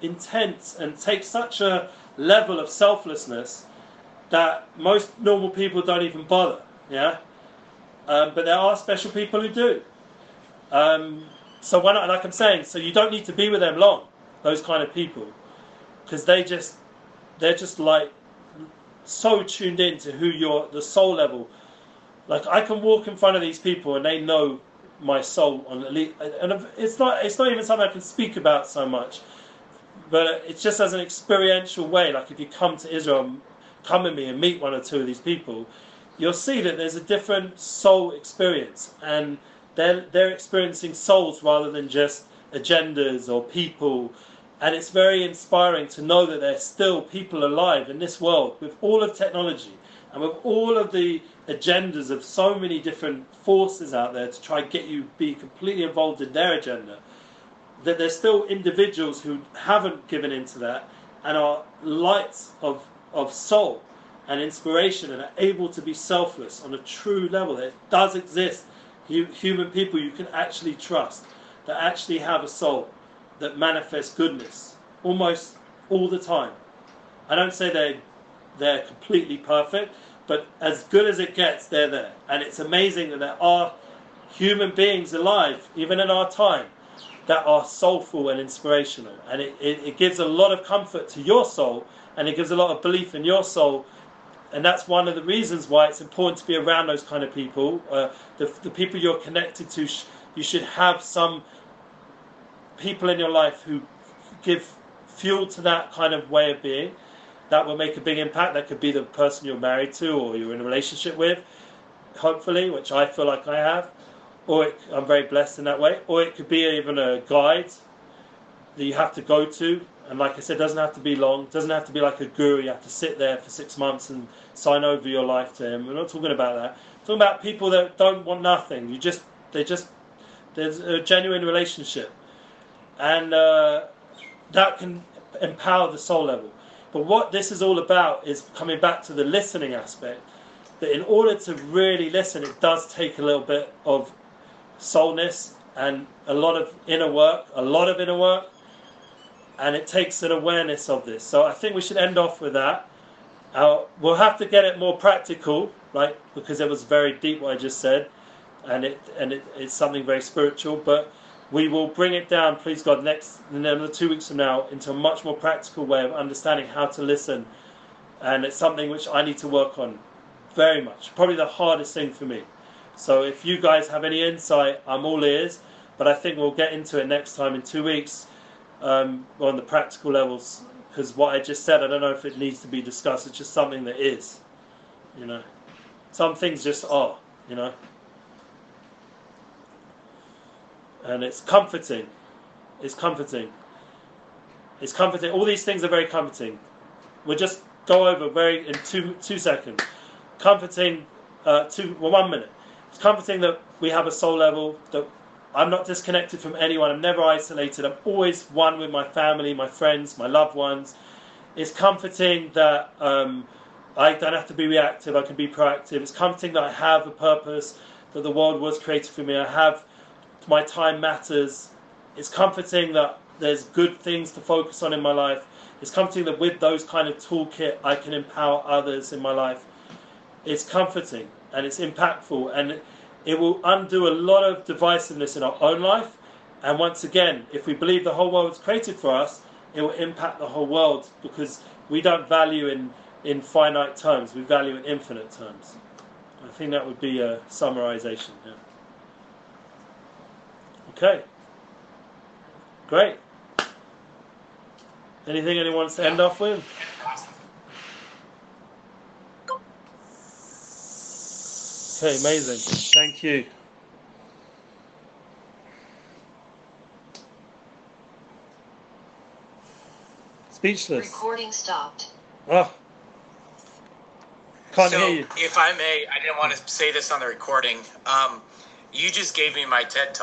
intense and takes such a level of selflessness that most normal people don't even bother. Yeah? Um, but there are special people who do. Um, so when, I, like I'm saying, so you don't need to be with them long, those kind of people, because they just, they're just like so tuned in to who you're, the soul level. Like I can walk in front of these people and they know my soul on and it's not it's not even something I can speak about so much, but it's just as an experiential way. Like if you come to Israel, come with me and meet one or two of these people, you'll see that there's a different soul experience. And they're they're experiencing souls rather than just agendas or people. And it's very inspiring to know that there's still people alive in this world with all of technology and with all of the agendas of so many different forces out there to try and get you be completely involved in their agenda, that there's still individuals who haven't given into that and are lights of, of soul and inspiration and are able to be selfless on a true level. It does exist. Human people you can actually trust that actually have a soul that manifests goodness almost all the time. I don't say they they're completely perfect, but as good as it gets, they're there. And it's amazing that there are human beings alive, even in our time, that are soulful and inspirational. And it, it, it, gives a lot of comfort to your soul, and it gives a lot of belief in your soul. And that's one of the reasons why it's important to be around those kind of people. Uh, the, the people you're connected to, sh- you should have some people in your life who give fuel to that kind of way of being that will make a big impact. That could be the person you're married to or you're in a relationship with, hopefully, which I feel like I have. Or it, I'm very blessed in that way. Or it could be even a guide that you have to go to. And like I said, doesn't have to be long. Doesn't have to be like a guru. You have to sit there for six months and sign over your life to him. We're not talking about that. We're talking about people that don't want nothing. You just, they just, there's a genuine relationship. And uh, that can empower the soul level. But what this is all about is coming back to the listening aspect. That in order to really listen, it does take a little bit of soulness and a lot of inner work, a lot of inner work, and it takes an awareness of this. So I think we should end off with that. Uh, we'll have to get it more practical, right? Because it was very deep what I just said, and it and it, it's something very spiritual. But we will bring it down, please God, next in another two weeks from now into a much more practical way of understanding how to listen. And it's something which I need to work on very much. Probably the hardest thing for me. So if you guys have any insight, I'm all ears. But I think we'll get into it next time in two weeks um, on the practical levels. Because what I just said, I don't know if it needs to be discussed. It's just something that is. You know, some things just are. You know. and it's comforting. It's comforting. It's comforting. All these things are very comforting. We'll just go over very in two two seconds. Comforting, uh, two well, one minute. It's comforting that we have a soul level that I'm not disconnected from anyone. I'm never isolated. I'm always one with my family, my friends, my loved ones. It's comforting that um, I don't have to be reactive. I can be proactive. It's comforting that I have a purpose. That the world was created for me. I have my time matters, It's comforting that there's good things to focus on in my life. It's comforting that with those kind of toolkit, I can empower others in my life. It's comforting and it's impactful and it will undo a lot of divisiveness in our own life. And once again, if we believe the whole world is created for us, it will impact the whole world because we don't value in, in finite terms, we value in infinite terms. I think that would be a summarization. Okay. Great. Anything anyone wants to end off with? Okay, amazing. Thank you. Speechless. Recording stopped. Oh. Can't so, hear you. if I may, I didn't want to say this on the recording. Um, you just gave me my TED talk.